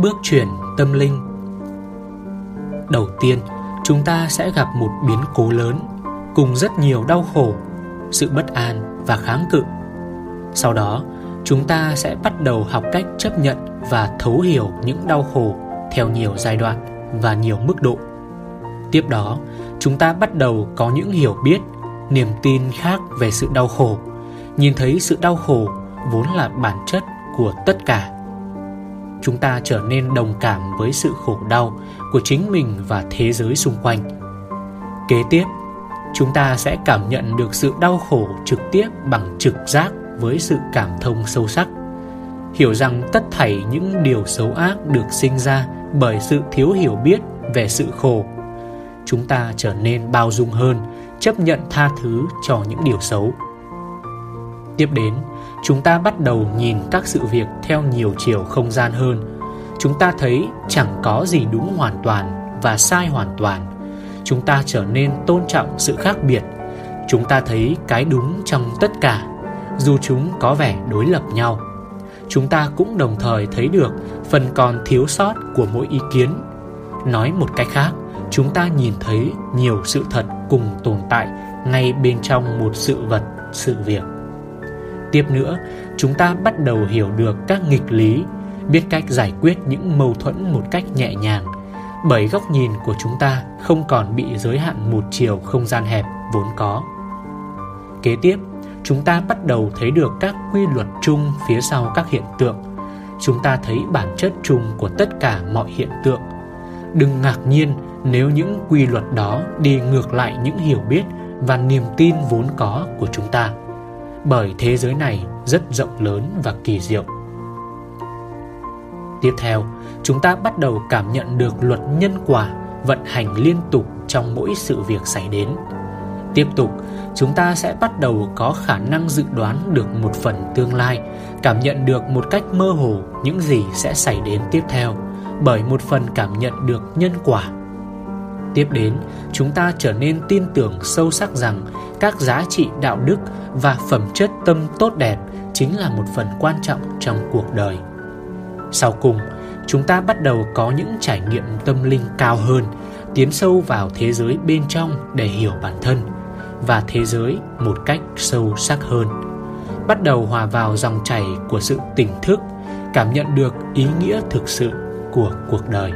bước chuyển tâm linh. Đầu tiên, chúng ta sẽ gặp một biến cố lớn, cùng rất nhiều đau khổ, sự bất an và kháng cự. Sau đó, chúng ta sẽ bắt đầu học cách chấp nhận và thấu hiểu những đau khổ theo nhiều giai đoạn và nhiều mức độ. Tiếp đó, chúng ta bắt đầu có những hiểu biết, niềm tin khác về sự đau khổ. Nhìn thấy sự đau khổ vốn là bản chất của tất cả chúng ta trở nên đồng cảm với sự khổ đau của chính mình và thế giới xung quanh. Kế tiếp, chúng ta sẽ cảm nhận được sự đau khổ trực tiếp bằng trực giác với sự cảm thông sâu sắc. Hiểu rằng tất thảy những điều xấu ác được sinh ra bởi sự thiếu hiểu biết về sự khổ. Chúng ta trở nên bao dung hơn, chấp nhận tha thứ cho những điều xấu tiếp đến, chúng ta bắt đầu nhìn các sự việc theo nhiều chiều không gian hơn. Chúng ta thấy chẳng có gì đúng hoàn toàn và sai hoàn toàn. Chúng ta trở nên tôn trọng sự khác biệt. Chúng ta thấy cái đúng trong tất cả, dù chúng có vẻ đối lập nhau. Chúng ta cũng đồng thời thấy được phần còn thiếu sót của mỗi ý kiến. Nói một cách khác, chúng ta nhìn thấy nhiều sự thật cùng tồn tại ngay bên trong một sự vật, sự việc tiếp nữa, chúng ta bắt đầu hiểu được các nghịch lý, biết cách giải quyết những mâu thuẫn một cách nhẹ nhàng. Bởi góc nhìn của chúng ta không còn bị giới hạn một chiều không gian hẹp vốn có. Kế tiếp, chúng ta bắt đầu thấy được các quy luật chung phía sau các hiện tượng. Chúng ta thấy bản chất chung của tất cả mọi hiện tượng. Đừng ngạc nhiên nếu những quy luật đó đi ngược lại những hiểu biết và niềm tin vốn có của chúng ta bởi thế giới này rất rộng lớn và kỳ diệu. Tiếp theo, chúng ta bắt đầu cảm nhận được luật nhân quả vận hành liên tục trong mỗi sự việc xảy đến. Tiếp tục, chúng ta sẽ bắt đầu có khả năng dự đoán được một phần tương lai, cảm nhận được một cách mơ hồ những gì sẽ xảy đến tiếp theo, bởi một phần cảm nhận được nhân quả tiếp đến, chúng ta trở nên tin tưởng sâu sắc rằng các giá trị đạo đức và phẩm chất tâm tốt đẹp chính là một phần quan trọng trong cuộc đời. Sau cùng, chúng ta bắt đầu có những trải nghiệm tâm linh cao hơn, tiến sâu vào thế giới bên trong để hiểu bản thân và thế giới một cách sâu sắc hơn. Bắt đầu hòa vào dòng chảy của sự tỉnh thức, cảm nhận được ý nghĩa thực sự của cuộc đời.